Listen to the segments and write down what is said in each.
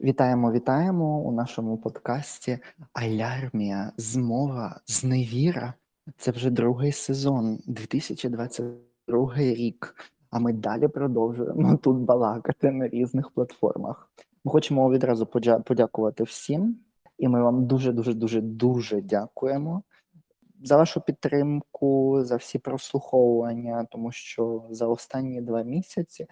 Вітаємо, вітаємо у нашому подкасті Алярмія, змова, зневіра. Це вже другий сезон, 2022 рік. А ми далі продовжуємо тут балакати на різних платформах. Ми хочемо відразу подя- подякувати всім, і ми вам дуже, дуже, дуже, дуже дякуємо за вашу підтримку, за всі прослуховування, тому що за останні два місяці,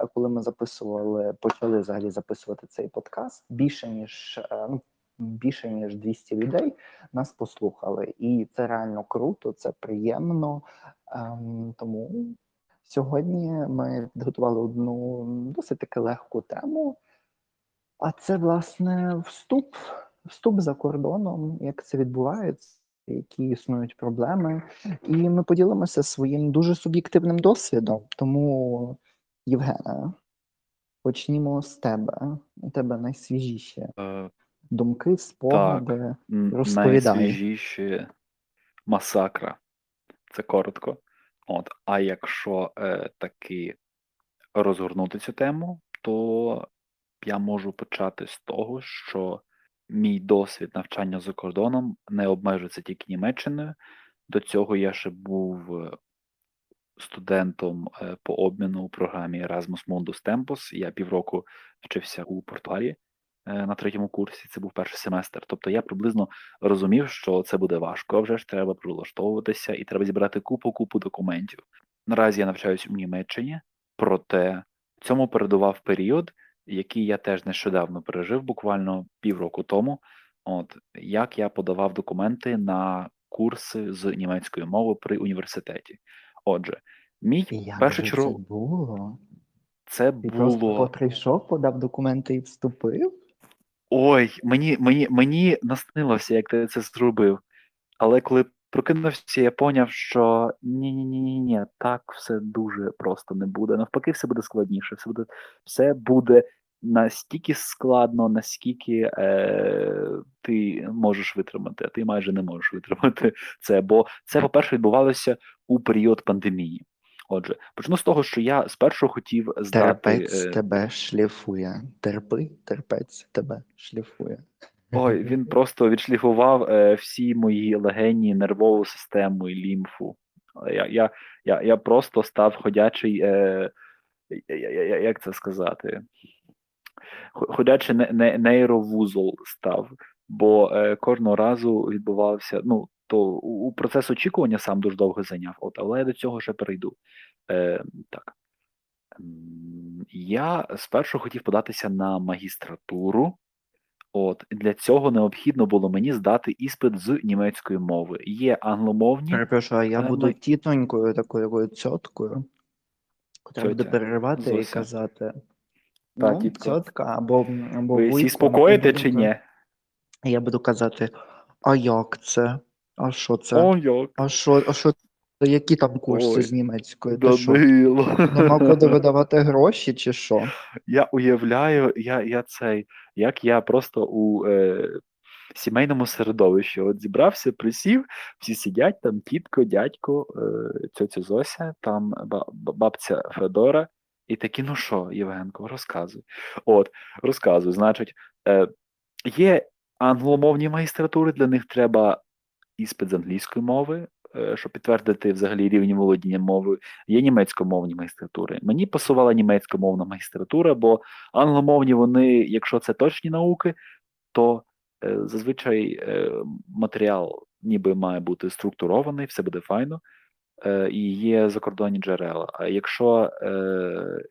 е, коли ми записували, почали взагалі записувати цей подкаст, більше ніж е, ну. Більше ніж 200 людей нас послухали, і це реально круто, це приємно. Ем, тому сьогодні ми підготували одну досить таки легку тему. А це власне вступ, вступ за кордоном, як це відбувається які існують проблеми, і ми поділимося своїм дуже суб'єктивним досвідом. Тому, Євгена, почнімо з тебе. У тебе найсвіжіші Е, думки, спогади. Розповідай. Найсвіжіші масакра. Це коротко. От. А якщо е, таки розгорнути цю тему, то я можу почати з того, що мій досвід навчання за кордоном не обмежується тільки Німеччиною. До цього я ще був е, студентом е, по обміну у програмі Erasmus Mundus Tempus. Я півроку вчився у Португалії е, на третьому курсі. Це був перший семестр. Тобто я приблизно розумів, що це буде важко. Вже ж треба прилаштовуватися і треба зібрати купу купу документів. Наразі я навчаюся в Німеччині, проте цьому передував період, який я теж нещодавно пережив, буквально півроку тому. От як я подавав документи на курси з німецької мови при університеті. Отже, мій же це було? це Ти просто прийшов, подав документи і вступив? Ой, мені, мені, мені наснилося, як ти це зробив. Але коли прокинувся, я поняв, що ні, ні, ні, ні, ні, так все дуже просто не буде. Навпаки, все буде складніше, все буде, все буде настільки складно, наскільки е, ти можеш витримати, а ти майже не можеш витримати це. Бо це, по-перше, відбувалося у період пандемії. Отже, почну з того, що я спершу хотів здати. Терпець е, тебе шліфує. Терпи, терпець тебе шліфує. Ой, він просто відшліфував е, всі мої легені, нервову систему і лімфу. Я, я, я, я просто став ходячий, е, я- я- я- як це сказати? Хо- Ходячий не, не, нейровузол став, бо е, кожного разу відбувався. Ну, то у, у процес очікування сам дуже довго зайняв, от, але я до цього ще перейду. Е, так. Я спершу хотів податися на магістратуру. От для цього необхідно було мені здати іспит з німецької мови. Є англомовні, Перепрошую, а я Е, буду тітонькою, такою цьоткою, котра буде переривати і казати. Та, ну, тітко. тітка або, або ви всі спокоїте чи ні? Я буду казати, а як це? А що це? О, як? А що, а що це? Які там курси Ой, з німецької? Ти що? Данило. Нема куди видавати гроші, чи що? Я уявляю, я, я цей, як я просто у е, сімейному середовищі от зібрався, присів, всі сидять, там тітко, дядько, е, тьотя Зося, там ба- ба- бабця Федора, і такі, ну що, Євгенко, розказуй. От, розказуй. Значить, е, є англомовні магістратури, для них треба іспит з англійської мови, е, щоб підтвердити взагалі рівень володіння мовою. Є німецькомовні магістратури. Мені пасувала німецькомовна магістратура, бо англомовні вони, якщо це точні науки, то е, зазвичай матеріал ніби має бути структурований, все буде файно, і є закордонні джерела. А якщо е,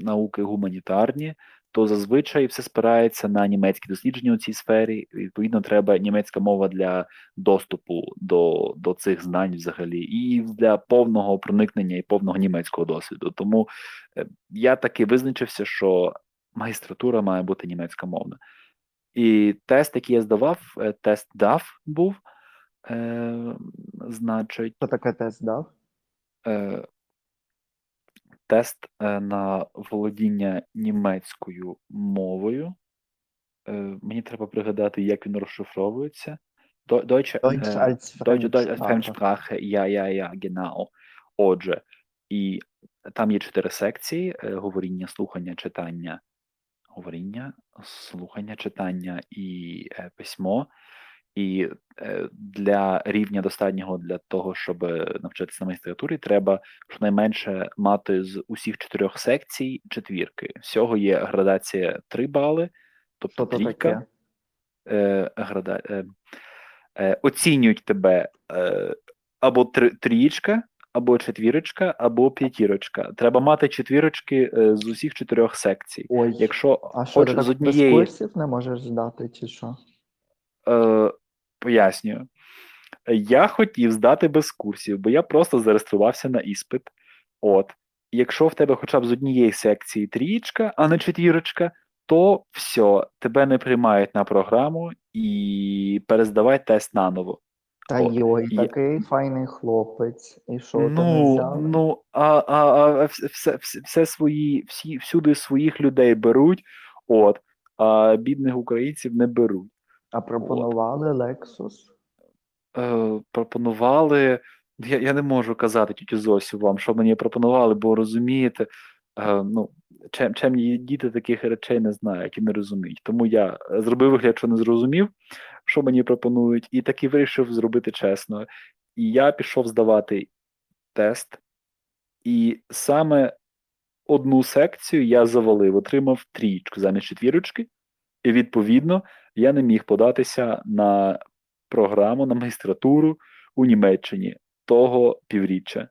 науки гуманітарні, то зазвичай все спирається на німецькі дослідження у цій сфері. Відповідно, треба німецька мова для доступу до, до цих знань взагалі, і для повного проникнення і повного німецького досвіду. Тому е, я таки визначився, що магістратура має бути німецька мовна. І тест, який я здавав, е, тест DAF був. Е, значить, Що таке тест дав? е, тест е, на володіння німецькою мовою. Е, мені треба пригадати, як він розшифровується. Deutsche, Deutsch е, als Deutsche, Deutsche Fremdsprache. Ja, ja, ja, genau. Отже, і там є чотири секції: е, говоріння, слухання, читання. говоріння, слухання, читання і письмо. І е, для рівня достатнього для того, щоб навчатися на магістратурі, треба щонайменше мати з усіх чотирьох секцій четвірки. Всього є градація 3 бали, тобто Що трійка. Е, града, е, е, оцінюють тебе е, або три, трієчка, або четвірочка, або п'ятірочка. Треба мати четвірочки е, з усіх чотирьох секцій. Ой, Якщо а що хоч ти з так без однієї курсів не можеш здати, чи що? Е, пояснюю. Я хотів здати без курсів, бо я просто зареєструвався на іспит. От. Якщо в тебе хоча б з однієї секції трієчка, а не четвірочка, то все, тебе не приймають на програму і перездавай тест наново. Та От. йой, такий файний хлопець. І що, Ну, взяли? ну, а, а, а все, все, все свої, всі, всюди своїх людей беруть, от, а бідних українців не беруть. А пропонували Lexus? е, пропонували. Я, я не можу казати тільки Зосю вам, що мені пропонували, бо розумієте, е, ну, чем, чемні діти таких речей не знають і не розуміють. Тому я зробив вигляд, що не зрозумів, що мені пропонують, і таки вирішив зробити чесно. І я пішов здавати тест, і саме одну секцію я завалив, отримав трійку замість четвірочки, і відповідно я не міг податися на програму на магістратуру у Німеччині того півріччя.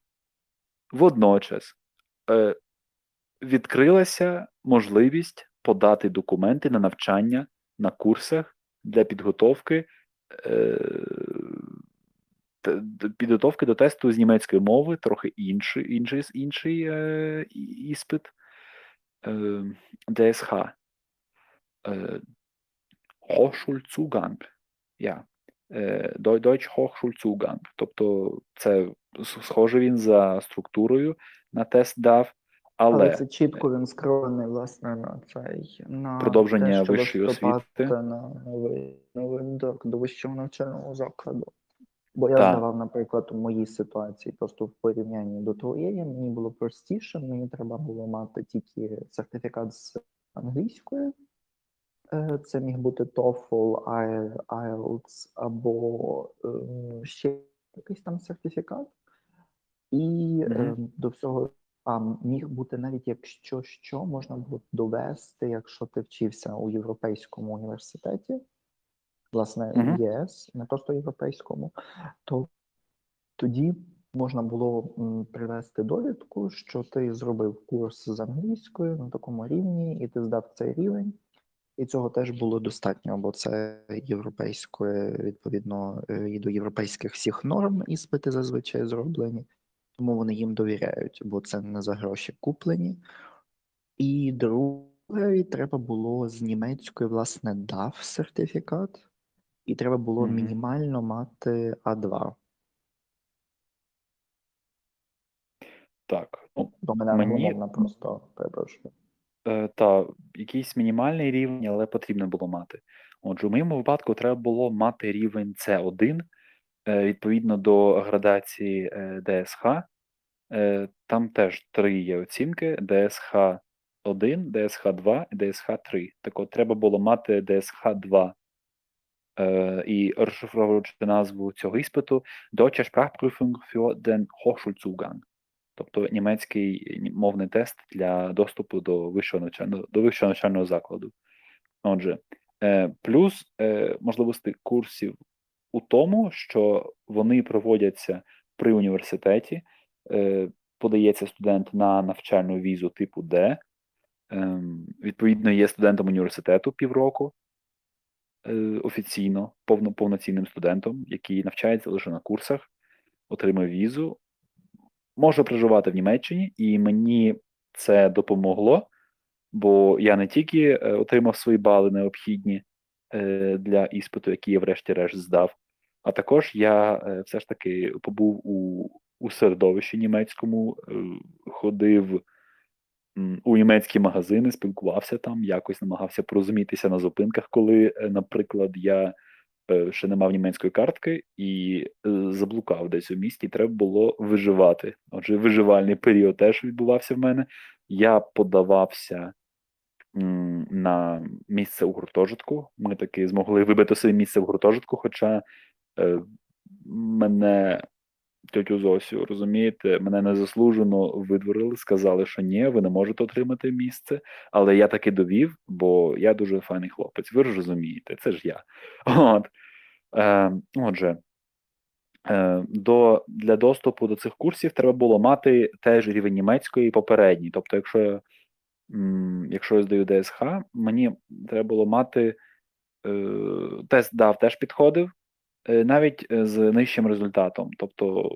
Водночас е, відкрилася можливість подати документи на навчання на курсах для підготовки, е, підготовки до тесту з німецької мови, трохи інший, інший, інший е, іспит е, ДСХ. Е, Hochschulzugang. Ja. Е, Deu- Deutsch Hochschulzugang. Тобто це схоже він за структурою на тест дав, Але, але це чітко він скерований, власне, на цей на Продовження те, вищої освіти. на новий, новий до, до вищого навчального закладу. Бо я Так. здавав, наприклад, у моїй ситуації, просто в порівнянні до твоєї, мені було простіше, мені треба було мати тільки сертифікат з англійської. Е, Це міг бути TOEFL, IELTS або ем, ще якийсь там сертифікат. І Мгм. ем, до всього а, міг бути навіть якщо що, можна було довести, якщо ти вчився у європейському університеті, власне, Мгм. в ЄС, не просто європейському, то тоді можна було привести довідку, що ти зробив курс з англійською на такому рівні, і ти здав цей рівень. І цього теж було достатньо, бо це європейської, відповідно, е, і до європейських всіх норм іспити зазвичай зроблені, тому вони їм довіряють, бо це не за гроші куплені. І друге, треба було з німецької, власне, DAF сертифікат, і треба було Мгм. мінімально мати А2. так. Ну, До мене Мені- англомовна просто перепрошую. Е, та якийсь мінімальний рівень, але потрібно було мати. Отже, у моєму випадку треба було мати рівень С1 е, відповідно до градації е, ДСХ. Е, Там теж три є оцінки: ДСХ 1, ДСХ 2 і ДСХ 3. Так от треба було мати ДСХ 2. Е, і розшифровуючи назву цього іспиту Deutsche Sprachprüfung für den Hochschulzugang. Тобто німецький мовний тест для доступу до вищого навчального, до вищого навчального закладу. Отже, е, плюс е, можливості курсів у тому, що вони проводяться при університеті, е, подається студент на навчальну візу типу Д, ем, відповідно, є студентом університету півроку е, офіційно, повно, повноцінним студентом, який навчається лише на курсах, отримує візу, може проживати в Німеччині, і мені це допомогло, бо я не тільки е, отримав свої бали необхідні е, для іспиту, який я врешті-решт здав, а також я е, все ж таки побув у, у середовищі німецькому, ходив у німецькі магазини, спілкувався там, якось намагався порозумітися на зупинках, коли, наприклад, я ще не мав німецької картки і е, заблукав десь у місті, треба було виживати. Отже, виживальний період теж відбувався в мене. Я подавався на місце у гуртожитку. Ми таки змогли вибити собі місце в гуртожитку, хоча е, мене тьотю Зосю, розумієте, мене незаслужено видворили, сказали, що ні, ви не можете отримати місце. Але я таки довів, бо я дуже файний хлопець. Ви ж розумієте, це ж я. От. Е, Отже, е, до, для доступу до цих курсів треба було мати теж рівень німецької попередній. Тобто, якщо я якщо я здаю ДСХ, мені треба було мати е, тест дав, теж підходив, навіть е, з нижчим результатом. Тобто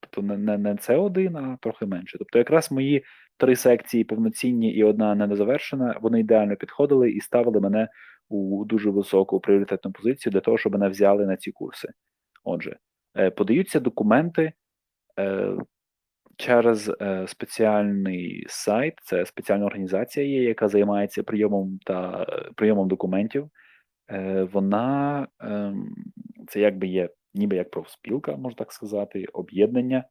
тобто не не, не С1, а трохи менше. Тобто, якраз мої три секції повноцінні і одна недозавершена, вони ідеально підходили і ставили мене у дуже високу пріоритетну позицію для того, щоб мене взяли на ці курси. Отже, подаються документи через е, спеціальний сайт, це спеціальна організація є, яка займається прийомом та прийомом документів. Е, Вона е, це якби є, ніби як профспілка, можна так сказати, об'єднання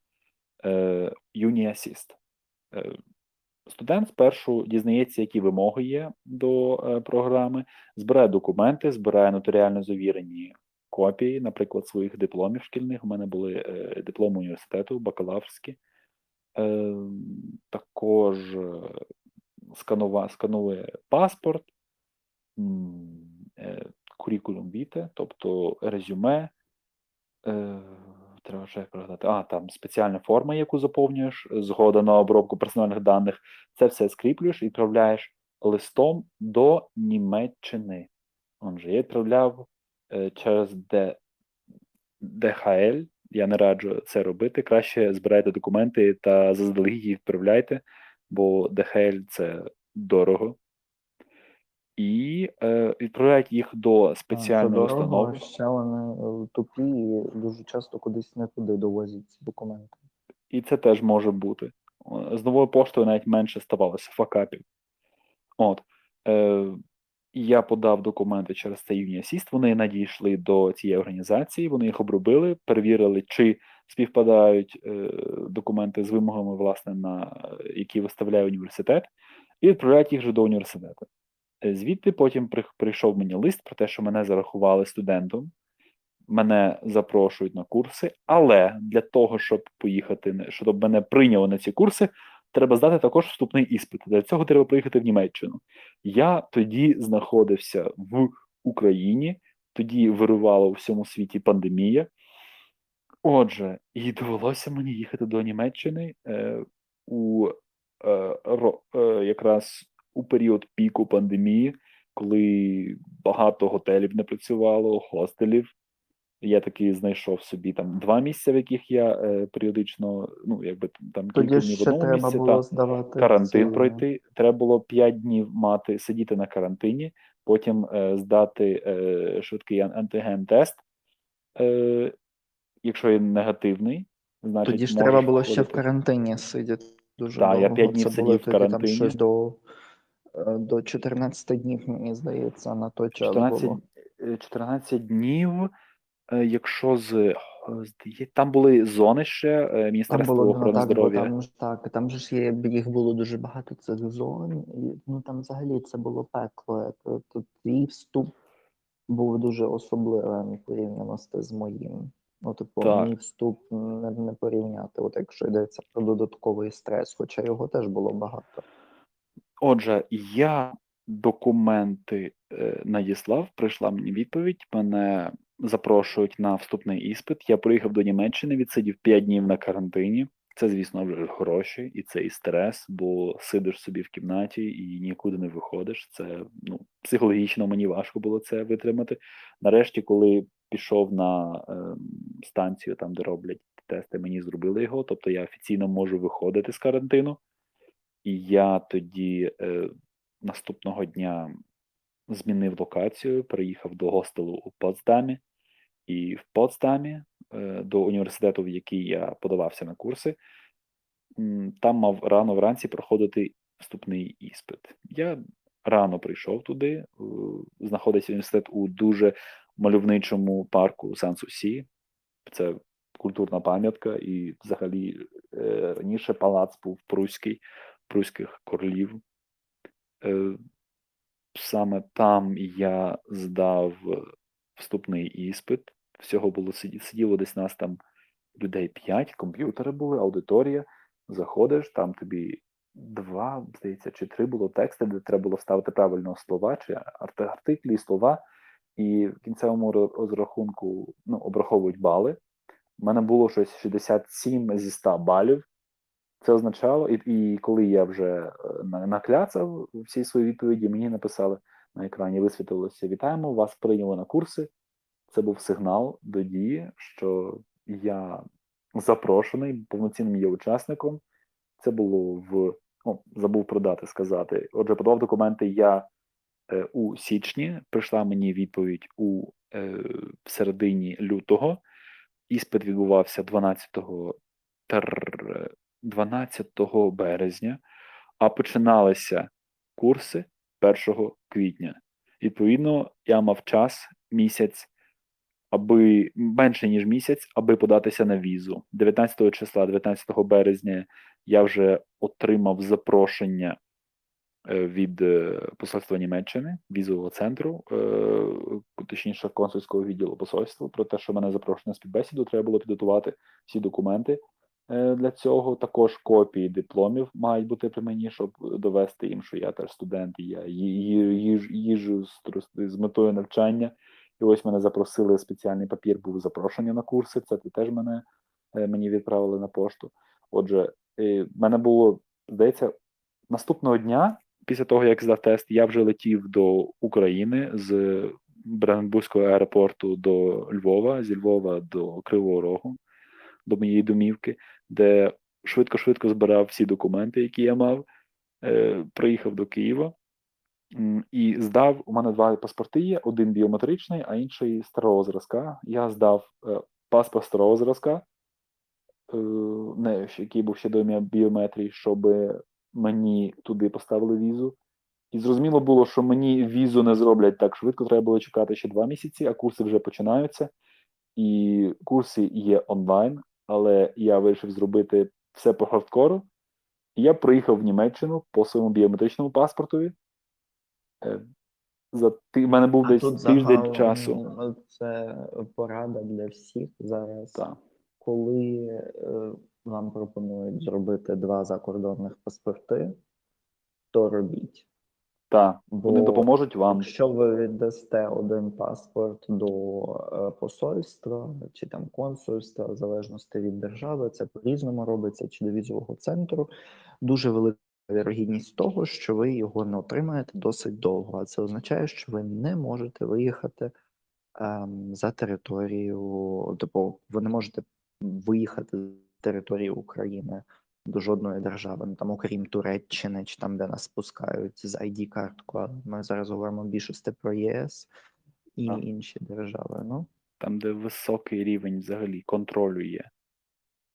е, UniAssist. Е, Студент спершу дізнається, які вимоги є до е, програми, збирає документи, збирає нотаріально завірені копії, наприклад, своїх дипломів шкільних. У мене були е, дипломи університету, бакалаврські. Е, також е, сканує паспорт, е, курікулум віте, тобто резюме. Треба ще пригадати. А, там спеціальна форма, яку заповнюєш, згода на обробку персональних даних. Це все скріплюєш і відправляєш листом до Німеччини. Отже, я відправляв через ДХЛ, я не раджу це робити. Краще збирайте документи та заздалегідь їх відправляйте, бо ДХЛ це дорого. І е, відправляють їх до спеціальної це установи. Ще вони е, тупі і дуже часто кудись не туди довозять ці документи. І це теж може бути. З новою поштою навіть менше ставалося факапів. От. Е, я подав документи через цей Assist, Вони надійшли до цієї організації, вони їх обробили, перевірили, чи співпадають е, документи з вимогами, власне, на які виставляє університет, і відправляють їх вже до університету. Е, звідти потім прийшов мені лист про те, що мене зарахували студентом, мене запрошують на курси, але для того, щоб поїхати, щоб мене прийняли на ці курси, треба здати також вступний іспит. Для цього треба приїхати в Німеччину. Я тоді знаходився в Україні, тоді вирувала у всьому світі пандемія. Отже, і довелося мені їхати до Німеччини е, у е, ро, е, якраз у період піку пандемії, коли багато готелів не працювало, хостелів. Я таки знайшов собі там два місця, в яких я е, періодично, ну якби там Тоді кілька днів в одному місці, було та здавати карантин ці... пройти. Треба було п'ять днів мати сидіти на карантині, потім е, здати е, швидкий антиген-тест. Е, Якщо він негативний, значить тоді ж треба було ще в карантині сидіти. Дуже Так, я п'ять днів сидів в тоді там щось до, до 14 днів, мені здається, на той час 14, було. е, 14 днів. Е, Якщо з е, там були зони ще Там Міністерства ну, так, здоров'я. там так, там же ж є, їх було дуже багато цих зон, ну там взагалі це було пекло. Тут твій вступ був дуже особливим порівняно з, з моїм. Ну, типу, Так. мій вступ не, не порівняти, от якщо йдеться про додатковий стрес, хоча його теж було багато. Отже, я документи е, надіслав, прийшла мені відповідь. Мене запрошують на вступний іспит. Я приїхав до Німеччини, відсидів 5 днів на карантині. Це, звісно, вже гроші, і це і стрес, бо сидиш собі в кімнаті і нікуди не виходиш. Це ну, психологічно мені важко було це витримати. Нарешті, коли пішов на е, станцію, там де роблять тести, мені зробили його. Тобто я офіційно можу виходити з карантину. І я тоді е, наступного дня змінив локацію, переїхав до гостелу у Потсдамі, і в Потсдамі, е, до університету, в який я подавався на курси, там мав рано вранці проходити вступний іспит. Я рано прийшов туди, е, знаходиться університет у дуже мальовничому парку Сан-Сусі. Це культурна пам'ятка, і взагалі е, раніше палац був пруський, пруських королів. саме там я здав вступний іспит. Всього було сиділо десь нас там людей п'ять, комп'ютери були, аудиторія. Заходиш, там тобі два, здається, чи три було тексти, де треба було ставити правильно слова, чи артиклі, слова, і в кінцевому розрахунку ну, обраховують бали. У мене було щось 67 зі 100 балів. Це означало, і і коли я вже е, накляцав всі свої відповіді, мені написали на екрані, висвітилося: Вітаємо, вас прийняли на курси. Це був сигнал до дії, що я запрошений, повноцінним є учасником. Це було в ну, забув продати сказати. Отже, подавав документи я е, у січні. Прийшла мені відповідь у е, в середині лютого. Іспит відбувався 12 тер... 12 березня, а починалися курси 1 квітня. Відповідно, я мав час місяць, аби менше ніж місяць, аби податися на візу. 19 числа, 19 березня, я вже отримав запрошення е, від е, посольства Німеччини, візового центру, е, точніше консульського відділу посольства, про те, що мене запрошено на співбесіду, треба було підготувати всі документи. Для цього також копії дипломів мають бути при мені, щоб довести їм, що я теж студент, і я їж, їжу з, метою навчання. І ось мене запросили спеціальний папір, був запрошення на курси. Це теж мене мені відправили на пошту. Отже, в мене було, здається, наступного дня, після того, як здав тест, я вже летів до України з Бранденбурзького аеропорту до Львова, зі Львова до Кривого Рогу, до моєї домівки, де швидко-швидко збирав всі документи, які я мав. Е, Приїхав до Києва і здав. У мене два паспорти є: один біометричний, а інший старого зразка. Я здав е, паспорт старого зразка. Е, не, який був ще до біометрії, щоб мені туди поставили візу. І зрозуміло було, що мені візу не зроблять так швидко, треба було чекати ще два місяці, а курси вже починаються. І курси є онлайн, але я вирішив зробити все по хардкору. І я приїхав в Німеччину по своєму біометричному паспортові. Е, за ти, в мене був а десь тиждень загалом, часу. Це порада для всіх зараз. Так коли е, вам пропонують зробити два закордонних паспорти, то робіть. Так, вони допоможуть вам. Якщо ви віддасте один паспорт до е, посольства чи там консульства, в залежності від держави, це по-різному робиться, чи до візового центру, дуже велика вірогідність того, що ви його не отримаєте досить довго. А це означає, що ви не можете виїхати ем, за територію, тобто ви не можете виїхати з території України до жодної держави, ну там, окрім Туреччини, чи там, де нас спускають з id карткою ми зараз говоримо більшості про ЄС і а. інші держави. Ну там, де високий рівень взагалі контролю є,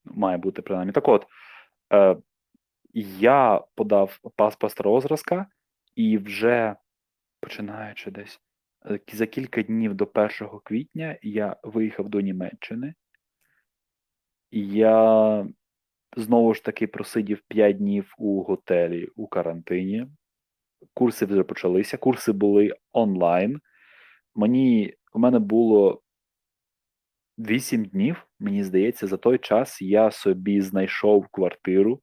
має бути принаймні. Так от е, я подав паспорт розразка, і вже починаючи десь е, за кілька днів до 1 квітня я виїхав до Німеччини. Я знову ж таки просидів 5 днів у готелі у карантині. Курси вже почалися, курси були онлайн. Мені у мене було 8 днів, мені здається, за той час я собі знайшов квартиру.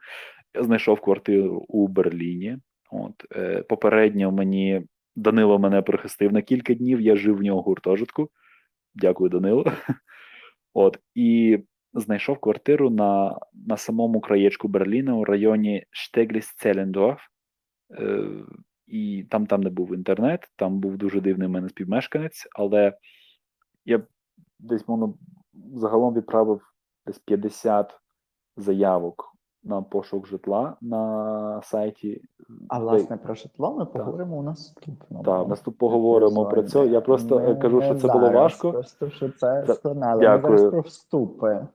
Я знайшов квартиру у Берліні. От, е, Попередньо мені Данило мене прихистив на кілька днів, я жив в нього гуртожитку. Дякую, Данило. От, І знайшов квартиру на на самому краєчку Берліна у районі Штегліс-Целендорф. Е, і там там не був інтернет, там був дуже дивний в мене співмешканець, але я десь мовно загалом відправив десь 50 заявок на пошук житла на сайті. А власне про житло ми поговоримо у наступному. Так, наступ поговоримо про це. Я просто не, кажу, що це зараз, було важко. Просто що це. Дякую. Ми зараз про вступи.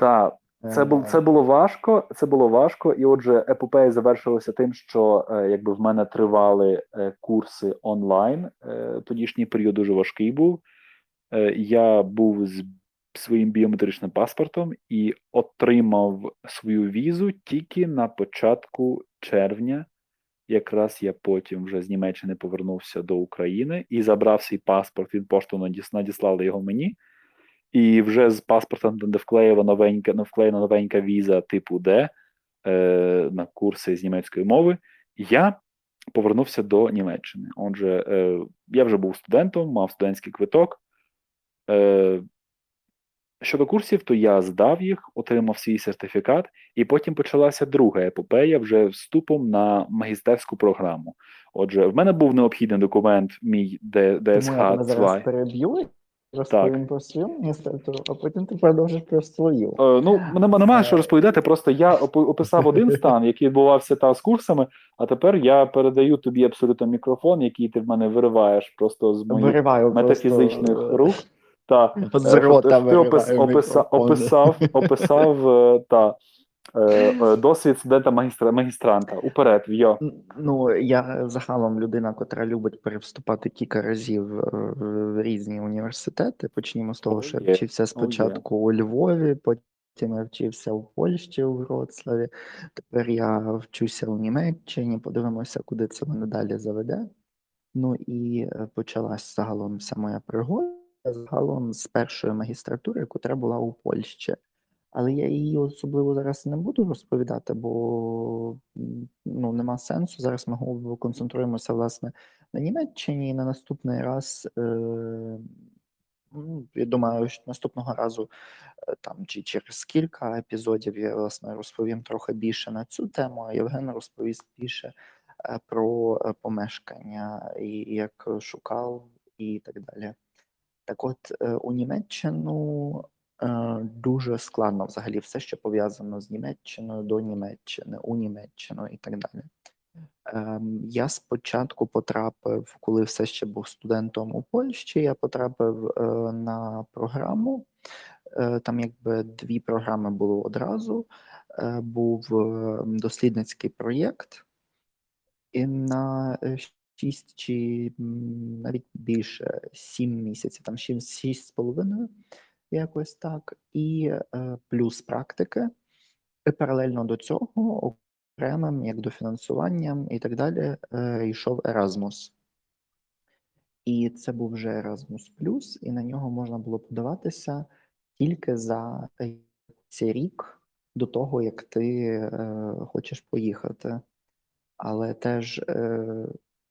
Так, це було це було важко. Це було важко, і отже, епопея завершилася тим, що е, якби в мене тривали е, курси онлайн. Е, тодішній період дуже важкий був. Я був з своїм біометричним паспортом і отримав свою візу тільки на початку червня. якраз я потім вже з Німеччини повернувся до України і забрав свій паспорт пошту, надіс- надіслали його мені. І вже з паспортом, де вклеєна новенька, ну, вклеєна новенька віза типу Д е, на курси з німецької мови, я повернувся до Німеччини. Отже, е, я вже був студентом, мав студентський квиток. Е, щодо курсів, то я здав їх, отримав свій сертифікат, і потім почалася друга епопея вже вступом на магістерську програму. Отже, в мене був необхідний документ, мій ДСХ я зараз 2. переб'ю розповім про свою магістратуру, а потім ти продовжиш про свою. Е, Ну, мене немає що розповідати. Просто я опи- описав один стан, який відбувався та з курсами, а тепер я передаю тобі абсолютно мікрофон, який ти в мене вириваєш просто з моїх Вириваю метафізичних просто, е, рук. Та З е, рота ти опис, описав, описав е, та е, е, досвід студента магістра магістранта. Уперед, йо. Ну, я загалом людина, котра любить перевступати кілька разів е, в різні університети. Почнімо з того, що я вчився спочатку у Львові, потім я вчився у Польщі, у Вроцлаві. Тепер я вчуся у Німеччині. Подивимося, куди це мене далі заведе. Ну і е, почалась загалом вся моя пригода загалом з першої магістратури, котра була у Польщі. Але я її особливо зараз не буду розповідати, бо ну, нема сенсу. Зараз ми концентруємося власне на Німеччині і на наступний раз. Е, ну, я думаю, що наступного разу е, там чи через кілька епізодів я власне розповім трохи більше на цю тему, а Євген розповість більше е, про е, помешкання і як шукав, і так далі. Так от, у Німеччину дуже складно взагалі все, що пов'язано з Німеччиною, до Німеччини, у Німеччину і так далі. Ем, Я спочатку потрапив, коли все ще був студентом у Польщі, я потрапив е, на програму. Е, Там якби дві програми було одразу. Е, Був е, дослідницький проєкт, і на е, шість чи навіть більше сім місяців, там шість, шість з половиною, якось так, і е, плюс практики. І паралельно до цього окремим, як до фінансуванням і так далі, е, йшов Erasmus. І це був вже Erasmus і на нього можна було подаватися тільки за е, цей рік до того, як ти е, хочеш поїхати. Але теж, е,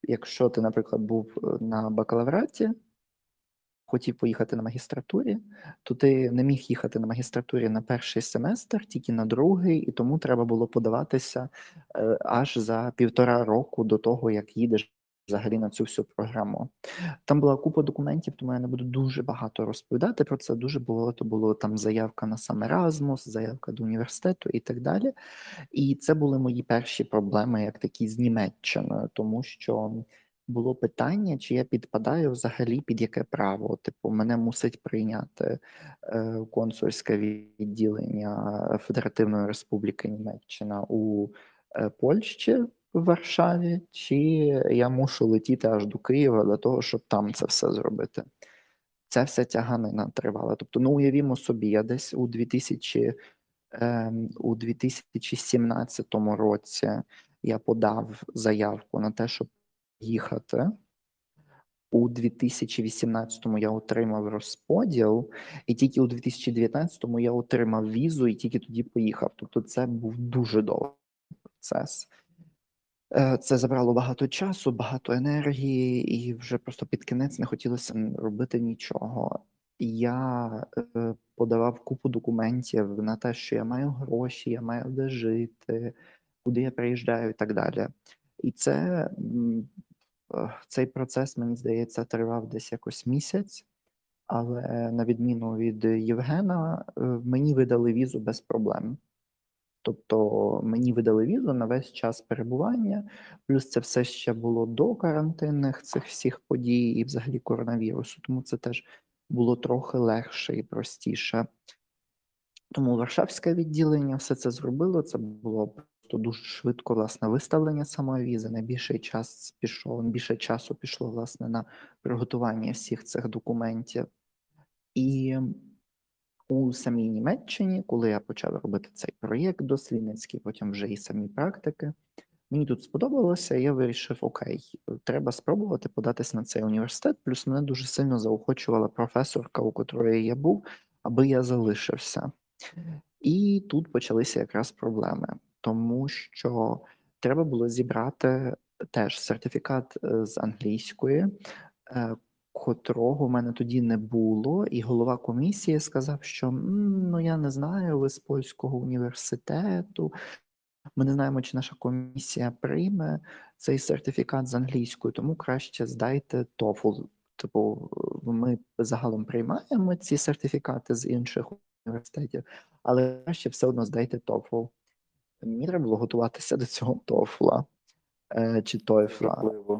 якщо ти, наприклад, був на бакалавраті, хотів поїхати на магістратурі, то ти не міг їхати на магістратурі на перший семестр, тільки на другий, і тому треба було подаватися е, аж за півтора року до того, як їдеш взагалі на цю всю програму. Там була купа документів, тому я не буду дуже багато розповідати про це. Дуже багато було там заявка на сам Erasmus, заявка до університету і так далі. І це були мої перші проблеми, як такі з Німеччиною, тому що було питання, чи я підпадаю взагалі під яке право. Типу, мене мусить прийняти е, консульське відділення Федеративної Республіки Німеччина у е, Польщі в Варшаві, чи я мушу летіти аж до Києва для того, щоб там це все зробити. Ця вся тяганина тривала. Тобто, ну уявімо собі, я десь у 2000 ем, у 2017 році я подав заявку на те, щоб їхати. У 2018-му я отримав розподіл, і тільки у 2019-му я отримав візу і тільки тоді поїхав. Тобто, це був дуже довгий процес. Е, Це забрало багато часу, багато енергії, і вже просто під кінець не хотілося робити нічого. Я е, подавав купу документів на те, що я маю гроші, я маю де жити, куди я приїжджаю і так далі. І це цей процес, мені здається, тривав десь якось місяць, але на відміну від Євгена, е, мені видали візу без проблем. Тобто мені видали візу на весь час перебування, плюс це все ще було до карантинних цих всіх подій і взагалі коронавірусу, тому це теж було трохи легше і простіше. Тому Варшавське відділення все це зробило. Це було просто дуже швидко власне виставлення самої візи. Найбільший час пішов, більше часу пішло власне на приготування всіх цих документів. І у самій Німеччині, коли я почав робити цей проєкт дослідницький, потім вже і самі практики, Мені тут сподобалося, і я вирішив: окей, треба спробувати податись на цей університет. Плюс мене дуже сильно заохочувала професорка, у котрої я був, аби я залишився. І тут почалися якраз проблеми, тому що треба було зібрати теж сертифікат е, з англійської, е, котрого в мене тоді не було, і голова комісії сказав, що ну я не знаю, ви з польського університету. Ми не знаємо, чи наша комісія прийме цей сертифікат з англійською, тому краще здайте TOEFL. Типу, ми загалом приймаємо ці сертифікати з інших університетів, але краще все одно здайте TOEFL. Мені треба було готуватися до цього TOEFL е, чи TOEFL.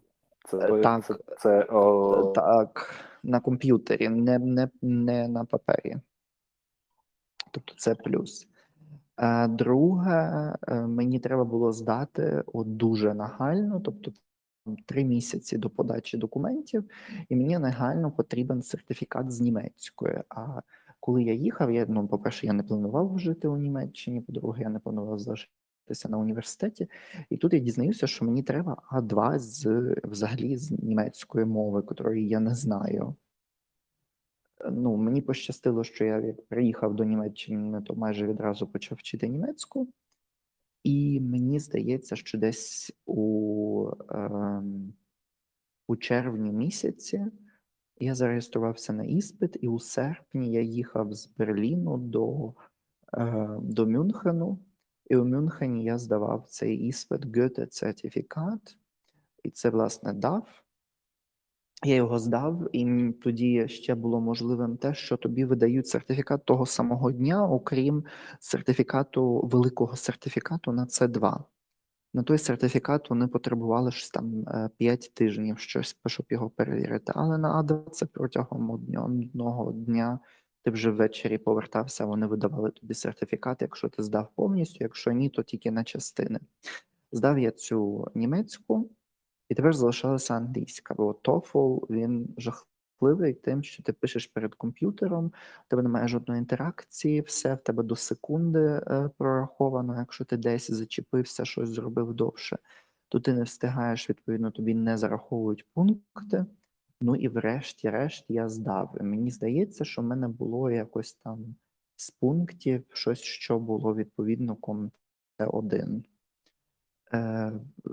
Це, Е, так, це, це о... так, на комп'ютері, не, не, не на папері. Тобто це плюс. Е, друге, е, мені треба було здати от дуже нагально, тобто три місяці до подачі документів, і мені негайно потрібен сертифікат з німецької. А коли я їхав, я ну, по-перше, я не планував жити у Німеччині, по-друге, я не планував залишитися на університеті. І тут я дізнаюся, що мені треба А2 з взагалі з німецької мови, котрої я не знаю. Ну, мені пощастило, що я приїхав до Німеччини, то майже відразу почав вчити німецьку, і мені здається, що десь у е, у червні місяці я зареєструвався на іспит, і у серпні я їхав з Берліну до, е, до Мюнхену, і у Мюнхені я здавав цей іспит Goethe сертифікат, і це, власне, дав. Я його здав, і тоді ще було можливим те, що тобі видають сертифікат того самого дня, окрім сертифікату, великого сертифікату на С2. На той сертифікат вони потребували ж там 5 е, тижнів щось, щоб його перевірити. Але на А2 це протягом одного дня ти вже ввечері повертався, вони видавали тобі сертифікат, якщо ти здав повністю, якщо ні, то тільки на частини. Здав я цю німецьку. І тепер залишалася англійська, бо TOEFL, він жахливий тим, що ти пишеш перед комп'ютером, у тебе немає жодної інтеракції, все в тебе до секунди е, прораховано. Якщо ти десь зачепився, щось зробив довше, то ти не встигаєш, відповідно, тобі не зараховують пункти. Ну і врешті-решт я здав. Мені здається, що в мене було якось там з пунктів щось, що було відповідно ком 1 Е,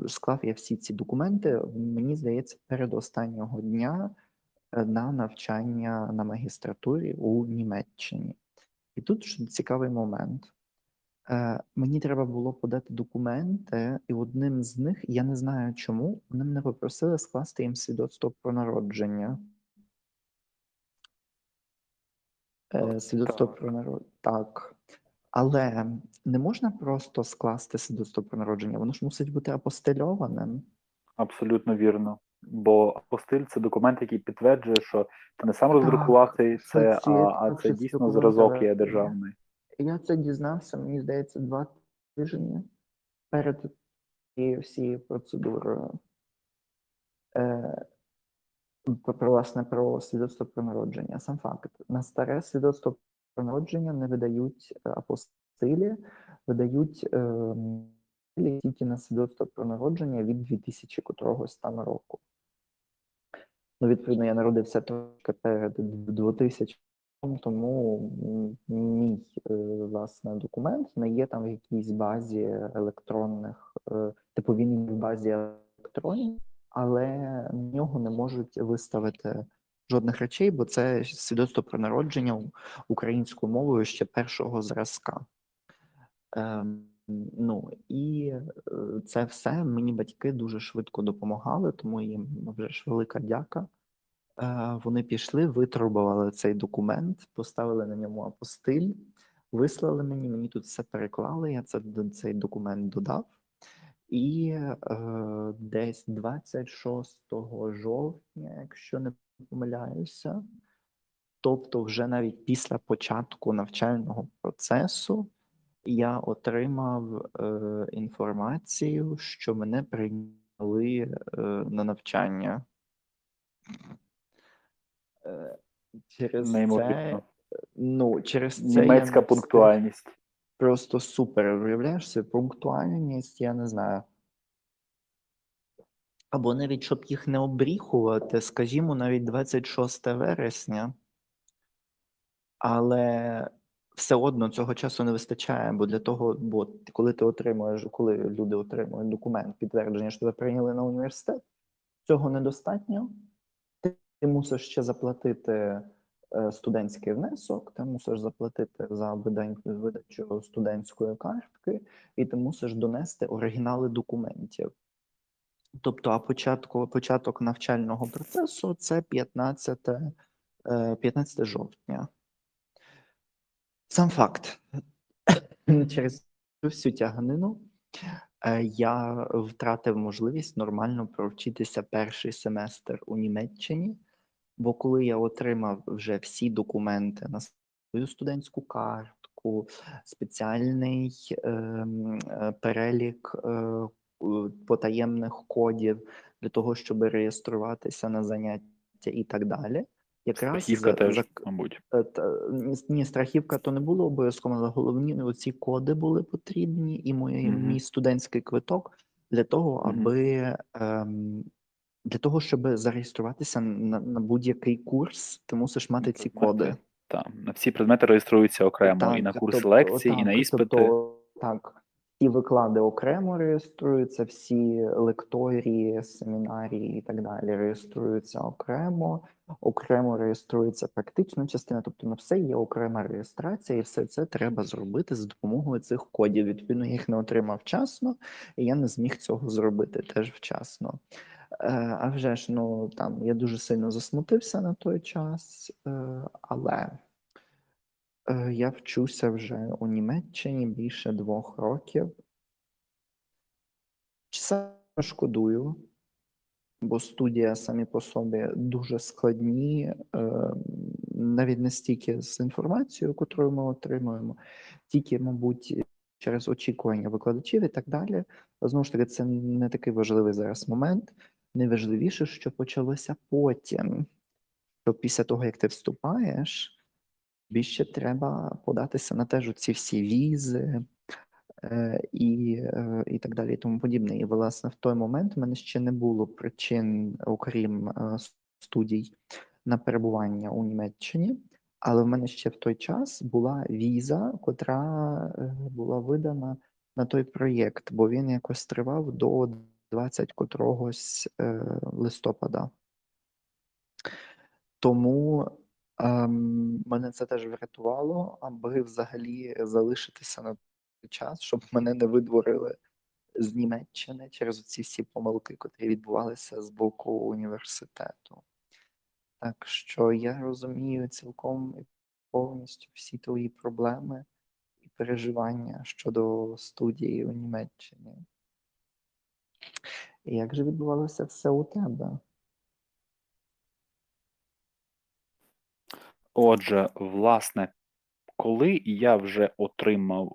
склав я всі ці документи, мені здається, перед останнього дня на навчання на магістратурі у Німеччині. І тут цікавий момент. Е, мені треба було подати документи, і одним з них, я не знаю чому, вони мене попросили скласти їм свідоцтво про народження. Свідоцтво про народження. Так. Але не можна просто скласти свідоцтво про народження, воно ж мусить бути апостильованим. Абсолютно вірно. Бо апостиль це документ, який підтверджує, що ти не сам роздрукував це, це а, а це дійсно зразок є державний. Я це дізнався, мені здається, два тижні перед цією всією процедурою. Е, про власне про свідоцтво про народження. Сам факт на старе свідоцтво про народження не видають е, апостилі, видають е, тільки на свідоцтво про народження від 2000 котрогось там року. Ну, відповідно, я народився трошки перед 2000 тому мій е, власне документ не є там в якійсь базі електронних, типу він в базі електронів, але на нього не можуть виставити жодних речей, бо це свідоцтво про народження українською мовою ще першого зразка. Ну і е, це все мені батьки дуже швидко допомагали, тому їм вже ж велика дяка. Е, Вони пішли, витрубували цей документ, поставили на ньому апостиль, вислали мені, мені тут все переклали. Я це, цей документ додав. І е, десь 26 жовтня, якщо не помиляюся, тобто, вже навіть після початку навчального процесу я отримав е, інформацію, що мене прийняли е, на навчання. Е, через це, ну, через це Німецька я пунктуальність. Просто супер. Уявляєш, це пунктуальність, я не знаю. або навіть щоб їх не обріхувати, скажімо, навіть 26 вересня, але все одно цього часу не вистачає, бо для того, бо коли ти отримуєш, коли люди отримують документ, підтвердження, що тебе прийняли на університет, цього недостатньо. Ти, мусиш ще заплатити е, студентський внесок, ти мусиш заплатити за видачу студентської картки, і ти мусиш донести оригінали документів. Тобто, а початку, початок навчального процесу це 15, 15 е, жовтня. Сам факт. Через всю тяганину е, я втратив можливість нормально провчитися перший семестр у Німеччині, бо коли я отримав вже всі документи на свою студентську картку, спеціальний ем, е, перелік е, потаємних кодів для того, щоб реєструватися на заняття і так далі. Якраз Страхівка за, теж, за, мабуть. Е, та, ні, страхівка то не було обов'язково, але головні оці коди були потрібні, і мій, mm-hmm. мій студентський квиток для того, аби mm-hmm. ем, для того, щоб зареєструватися на, на будь-який курс, ти мусиш мати ці коди. Так, на всі предмети реєструються окремо так, і на курс тобто, лекцій, так, і на іспити. Тобто, так. Всі виклади окремо реєструються, всі лекторії, семінарії і так далі реєструються окремо, окремо реєструється практична частина, тобто на все є окрема реєстрація, і все це треба зробити за допомогою цих кодів. Відповідно, я їх не отримав вчасно, і я не зміг цього зробити теж вчасно. Е, а вже ж ну там я дуже сильно засмутився на той час, е, але. Е, я вчуся вже у Німеччині більше двох років. Часами шкодую, бо студія самі по собі дуже складні, е, навіть не стільки з інформацією, яку ми отримуємо, тільки, мабуть, через очікування викладачів і так далі. Знову ж таки, це не такий важливий зараз момент. Найважливіше, що почалося потім. Що після того, як ти вступаєш, більше треба податися на теж ці всі візи е, і е, і так далі, і тому подібне. І, власне, в той момент в мене ще не було причин, окрім е, студій, на перебування у Німеччині. Але в мене ще в той час була віза, котра була видана на той проєкт, бо він якось тривав до 20 котрогось листопада. Тому Ем, Мене це теж врятувало, аби взагалі залишитися на той час, щоб мене не видворили з Німеччини через ці всі помилки, котрі відбувалися з боку університету. Так що я розумію цілком і повністю всі твої проблеми і переживання щодо студії у Німеччині. І як же відбувалося все у тебе? Отже, власне, коли я вже отримав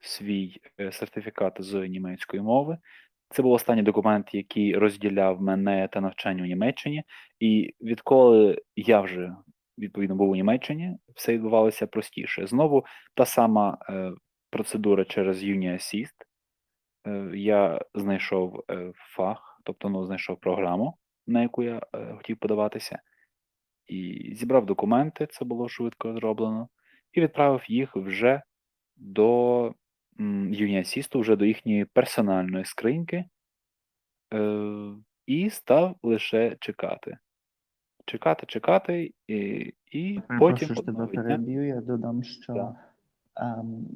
свій е, сертифікат з німецької мови, це був останній документ, який розділяв мене та навчання у Німеччині, і відколи я вже відповідно був у Німеччині, все відбувалося простіше. Знову та сама е, процедура через UniAssist. Е, я знайшов фах, тобто ну, знайшов програму, на яку я хотів подаватися і зібрав документи, це було швидко зроблено, і відправив їх вже до юніасісту, вже до їхньої персональної скриньки, е, і став лише чекати. Чекати, чекати, і і потім. Прошу тебе переб'ю, я додам, що да. ем,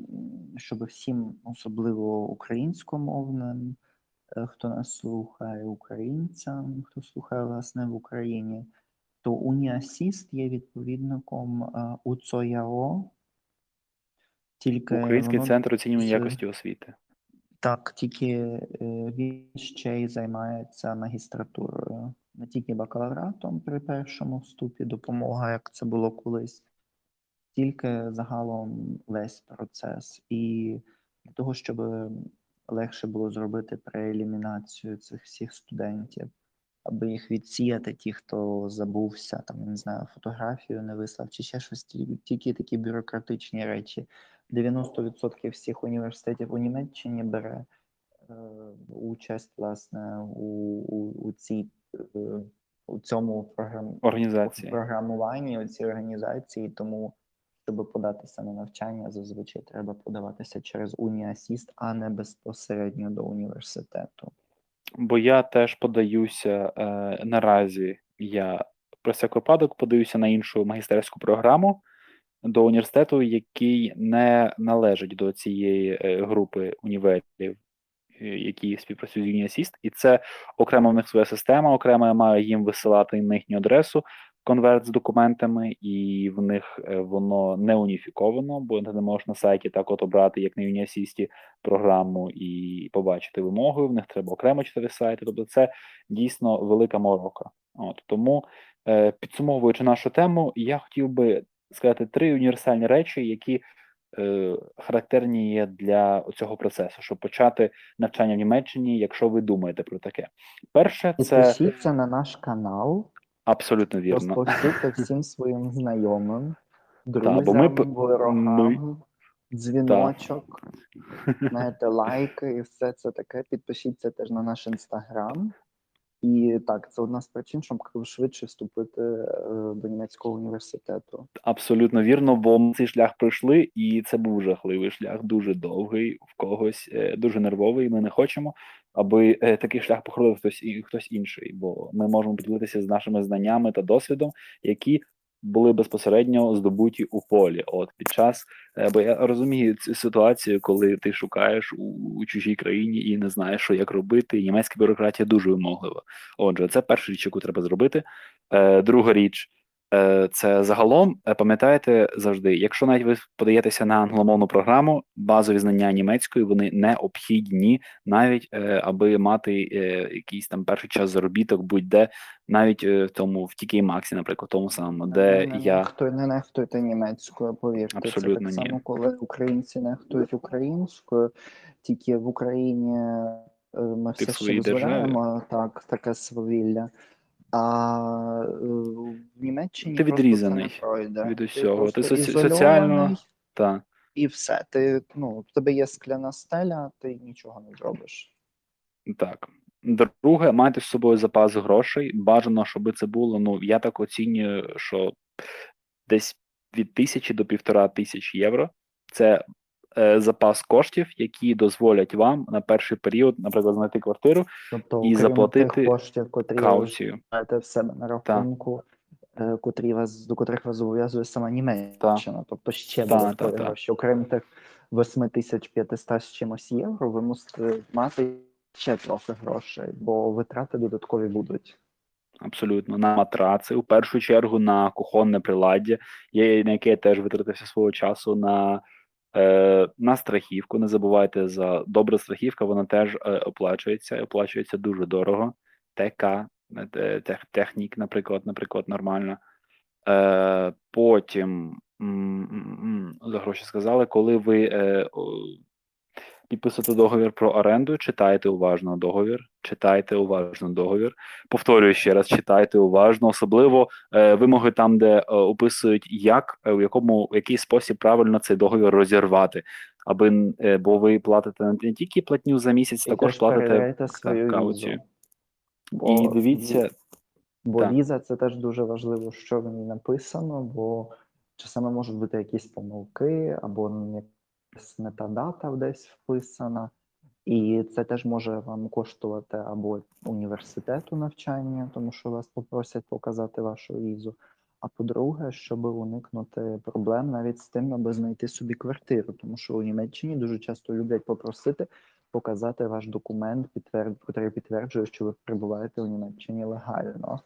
щоб всім, особливо українськомовним, е, хто нас слухає, українцям, хто слухає власне в Україні то Уніасіст є відповідником е, УЦОЯО. Тільки Український воно... центр оцінювання якості освіти. Так, тільки е, він ще й займається магістратурою, не тільки бакалавратом при першому вступі, допомога, як це було колись, тільки загалом весь процес. І для того, щоб легше було зробити преелімінацію цих всіх студентів аби їх відсіяти, ті, хто забувся, там не знаю, фотографію не вислав, чи ще щось тільки такі бюрократичні речі. 90% всіх університетів у Німеччині бере е, участь власне у, у, у цій е, у цьому програм... Організації. програмуванні, у цій організації, тому щоб податися на навчання, зазвичай треба подаватися через Уніасіст, а не безпосередньо до університету. Бо я теж подаюся е, наразі. Я про всяк випадок подаюся на іншу магістерську програму до університету, який не належить до цієї е, групи універів, е, які співпрацюють з UniAssist. І це окрема в них своя система, окремо я маю їм висилати їхню адресу конверт з документами, і в них е, воно не уніфіковано, бо ти не можеш на сайті так от обрати, як на Unisys, програму і побачити вимоги. В них треба окремо читати сайти. Тобто, це дійсно велика морока. От тому, е, підсумовуючи нашу тему, я хотів би сказати три універсальні речі, які е, характерні є для цього процесу, щоб почати навчання в Німеччині, якщо ви думаєте про таке. Перше, це Підпишіться на наш канал, абсолютно вірно. розповсюдьте всім своїм знайомим, друзям, ми п- ворогам, ми- дзвіночок, знаєте, лайки і все це таке. Підпишіться теж на наш інстаграм. І так, це одна з причин, щоб швидше вступити е, до німецького університету. Абсолютно вірно, бо ми цей шлях пройшли, і це був жахливий шлях, дуже довгий, в когось е, дуже нервовий. Ми не хочемо, аби е, такий шлях походив хтось і хтось інший, бо ми можемо поділитися з нашими знаннями та досвідом, які були безпосередньо здобуті у полі. От під час, е, бо я розумію цю ситуацію, коли ти шукаєш у, у чужій країні і не знаєш, що як робити. Німецька бюрократія дуже вимоглива. Отже, це перша річ, яку треба зробити. Е, друга річ. Е, Це загалом е, пам'ятаєте завжди, якщо навіть ви подаєтеся на англомовну програму, базові знання німецької вони необхідні, навіть е, аби мати якийсь там перший час заробіток, будь-де, навіть в тому в TK Maxi, наприклад, тому самому, де не, я нехтуй, не нехтуйте німецькою, повірте. Абсолютно це так ні. само, коли українці нехтують українською, тільки в Україні ми Ти все ще дозволяємо так, таке свавілля. А е, в Німеччині Ти відрізаний від усього. Ти соці- соціально та і все. Ти ну, в тебе є скляна стеля, ти нічого не зробиш. Так. Друге, майте з собою запас грошей. Бажано, щоб це було. Ну, я так оцінюю, що десь від тисячі до півтора тисяч євро. Це запас коштів, які дозволять вам на перший період, наприклад, знайти квартиру Тобто, І заплатити тих коштів, котрі кауцію. маєте в себе на рахунку, е, котрі вас, до котрих вас зобов'язує сама Німеччина. Тобто ще Та, додаткові та, та. гроші. Окрім тих 8500 з чимось євро, ви мусите мати ще трохи грошей, бо витрати додаткові будуть. Абсолютно на матраци, у першу чергу на кухонне приладдя, на яке я теж витратився свого часу на, е, на страхівку. Не забувайте за добра страхівка, вона теж е, оплачується, і оплачується дуже дорого. ТК, е, тех, технік, наприклад, наприклад, нормально. Потім за гроші сказали, коли ви о, підписуєте договір про оренду, читайте уважно договір, читайте уважно договір. Повторюю ще раз, читайте уважно, особливо е, вимоги там, де е, описують, як е, в якому в який спосіб правильно цей договір розірвати, аби е, бо ви платите не тільки платню за місяць, І також платите свою кауцію. Бо І дивіться, Бо Так. віза це теж дуже важливо, що в ній написано, бо часами можуть бути якісь помилки, або якась не та дата десь вписана, і це теж може вам коштувати або університету навчання, тому що вас попросять показати вашу візу. А по-друге, щоб уникнути проблем навіть з тим, аби знайти собі квартиру, тому що у Німеччині дуже часто люблять попросити показати ваш документ, підтверд... який підтверджує, що ви перебуваєте у Німеччині легально.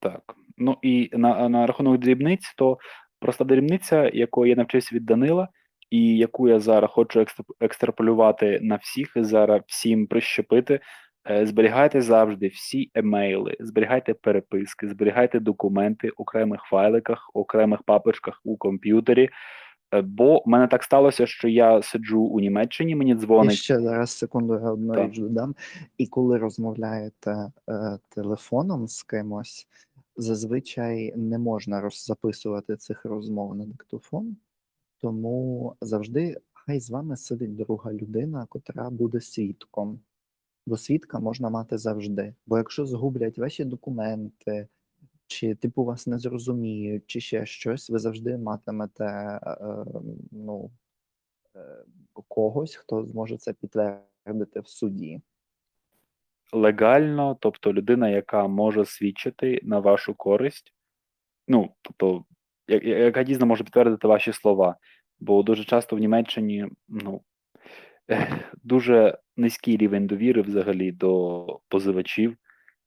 Так. Ну і на, на рахунок дрібниць, то проста дрібниця, якої я навчився від Данила, і яку я зараз хочу екстра- екстраполювати на всіх, і зараз всім прищепити. Е, Зберігайте завжди всі емейли, зберігайте переписки, зберігайте документи в окремих файликах, окремих папочках у комп'ютері. Е, Бо в мене так сталося, що я сиджу у Німеччині, мені І дзвонить. ще зараз секунду я одну річ додам. І коли розмовляєте е, телефоном з кимось, зазвичай не можна записувати цих розмов на диктофон, тому завжди хай з вами сидить друга людина, котра буде свідком. Бо свідка можна мати завжди. Бо якщо згублять ваші документи, чи типу вас не зрозуміють, чи ще щось, ви завжди матимете е, ну, е, когось, хто зможе це підтвердити в суді. Легально, тобто людина, яка може свідчити на вашу користь, ну, тобто, яка дійсно може підтвердити ваші слова. Бо дуже часто в Німеччині ну, дуже низький рівень довіри взагалі до позивачів,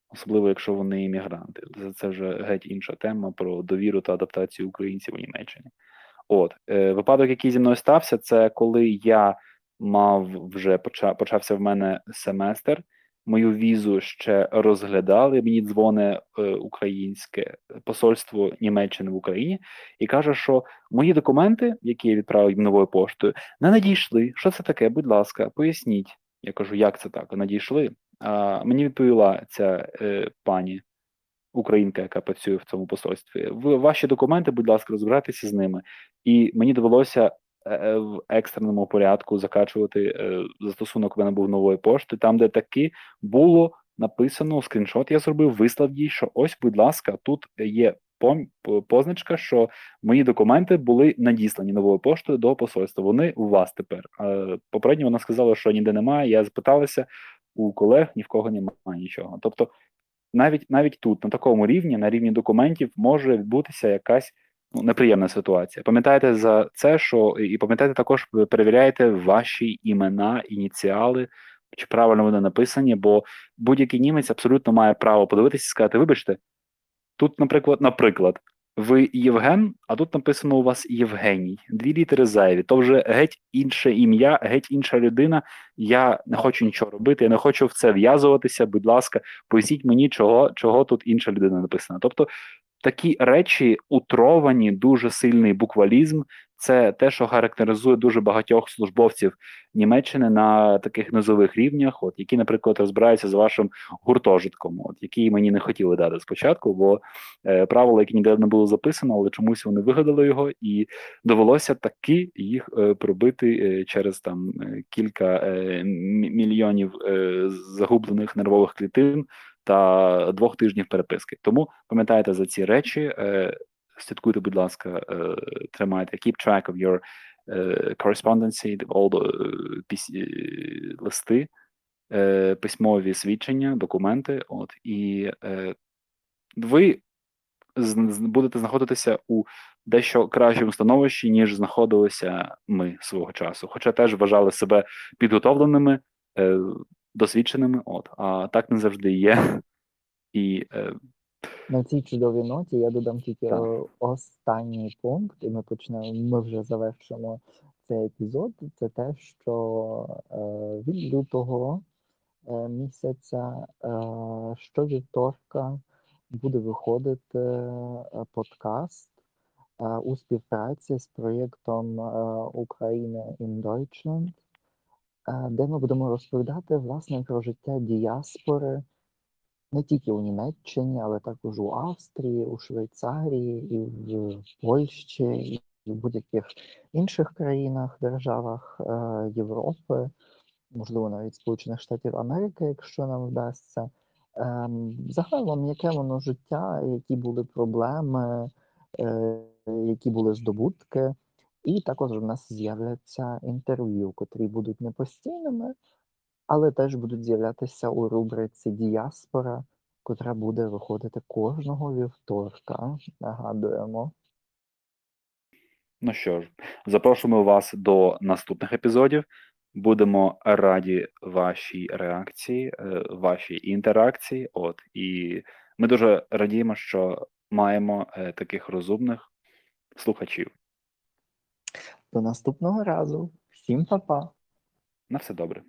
особливо якщо вони іммігранти. Це, вже геть інша тема про довіру та адаптацію українців у Німеччині. От, е, випадок, який зі мною стався, це коли я мав вже поча, почався в мене семестр. Мою візу ще розглядали. Мені дзвоне е, українське посольство Німеччини в Україні і каже, що мої документи, які я відправив новою поштою, не надійшли. Що це таке? Будь ласка, поясніть. Я кажу, як це так? Надійшли. А мені відповіла ця е, пані українка, яка працює в цьому посольстві. В ваші документи, будь ласка, розбирайтеся з ними. І мені довелося в екстреному порядку закачувати е, застосунок. У мене був нової пошти, там, де таки було написано скріншот. Я зробив, вислав їй, що ось, будь ласка, тут є позначка, що мої документи були надіслані новою поштою до посольства. Вони у вас тепер. Е, Попередньо вона сказала, що ніде немає. Я запиталася у колег, ні в кого немає нічого. Тобто навіть навіть тут, на такому рівні, на рівні документів, може відбутися якась ну, неприємна ситуація. Пам'ятайте за це, що і пам'ятайте також, ви перевіряєте ваші імена, ініціали, чи правильно вони написані, бо будь-який німець абсолютно має право подивитися і сказати: вибачте, тут, наприклад, наприклад. Ви Євген, а тут написано у вас Євгеній. Дві літери зайві. То вже геть інше ім'я, геть інша людина. Я не хочу нічого робити, я не хочу в це в'язуватися. Будь ласка, поясніть мені, чого, чого тут інша людина написана. Тобто такі речі утровані, дуже сильний буквалізм. Це те, що характеризує дуже багатьох службовців Німеччини на таких низових рівнях, от які, наприклад, розбираються з вашим гуртожитком, от які мені не хотіли дати спочатку, бо е, правила, які ніде не було записано, але чомусь вони вигадали його, і довелося таки їх е, пробити е, через там е, кілька е, мільйонів е, загублених нервових клітин та двох тижнів переписки. Тому пам'ятайте за ці речі. Е, слідкуйте, будь ласка, е, тримайте keep track of your е, correspondence, all the, листи, письмові свідчення, документи. От і ви будете знаходитися у дещо кращому становищі, ніж знаходилися ми свого часу. Хоча теж вважали себе підготовленими, досвідченими. От, а так не завжди є. І е, На цій чудовій ноті я додам тільки Так. е, останній пункт, і ми почнемо. Ми вже завершимо цей епізод. Це те, що е, від лютого е, місяця е, щовівторка буде виходити е, подкаст е, у співпраці з проєктом е, Україна in Deutschland, е, де ми будемо розповідати власне про життя діаспори не тільки у Німеччині, але також у Австрії, у Швейцарії, і в Польщі, і в будь-яких інших країнах, державах е, Європи, можливо, навіть Сполучених Штатів Америки, якщо нам вдасться. Ем, Загалом, яке воно життя, які були проблеми, е, які були здобутки. І також у нас з'являться інтерв'ю, котрі будуть не постійними, але теж будуть з'являтися у рубриці Діаспора, котра буде виходити кожного вівторка. Нагадуємо. Ну що ж, запрошуємо вас до наступних епізодів. Будемо раді вашій реакції, е, вашій інтеракції. От і ми дуже радіємо, що маємо е, таких розумних слухачів. До наступного разу. Всім па-па! На все добре.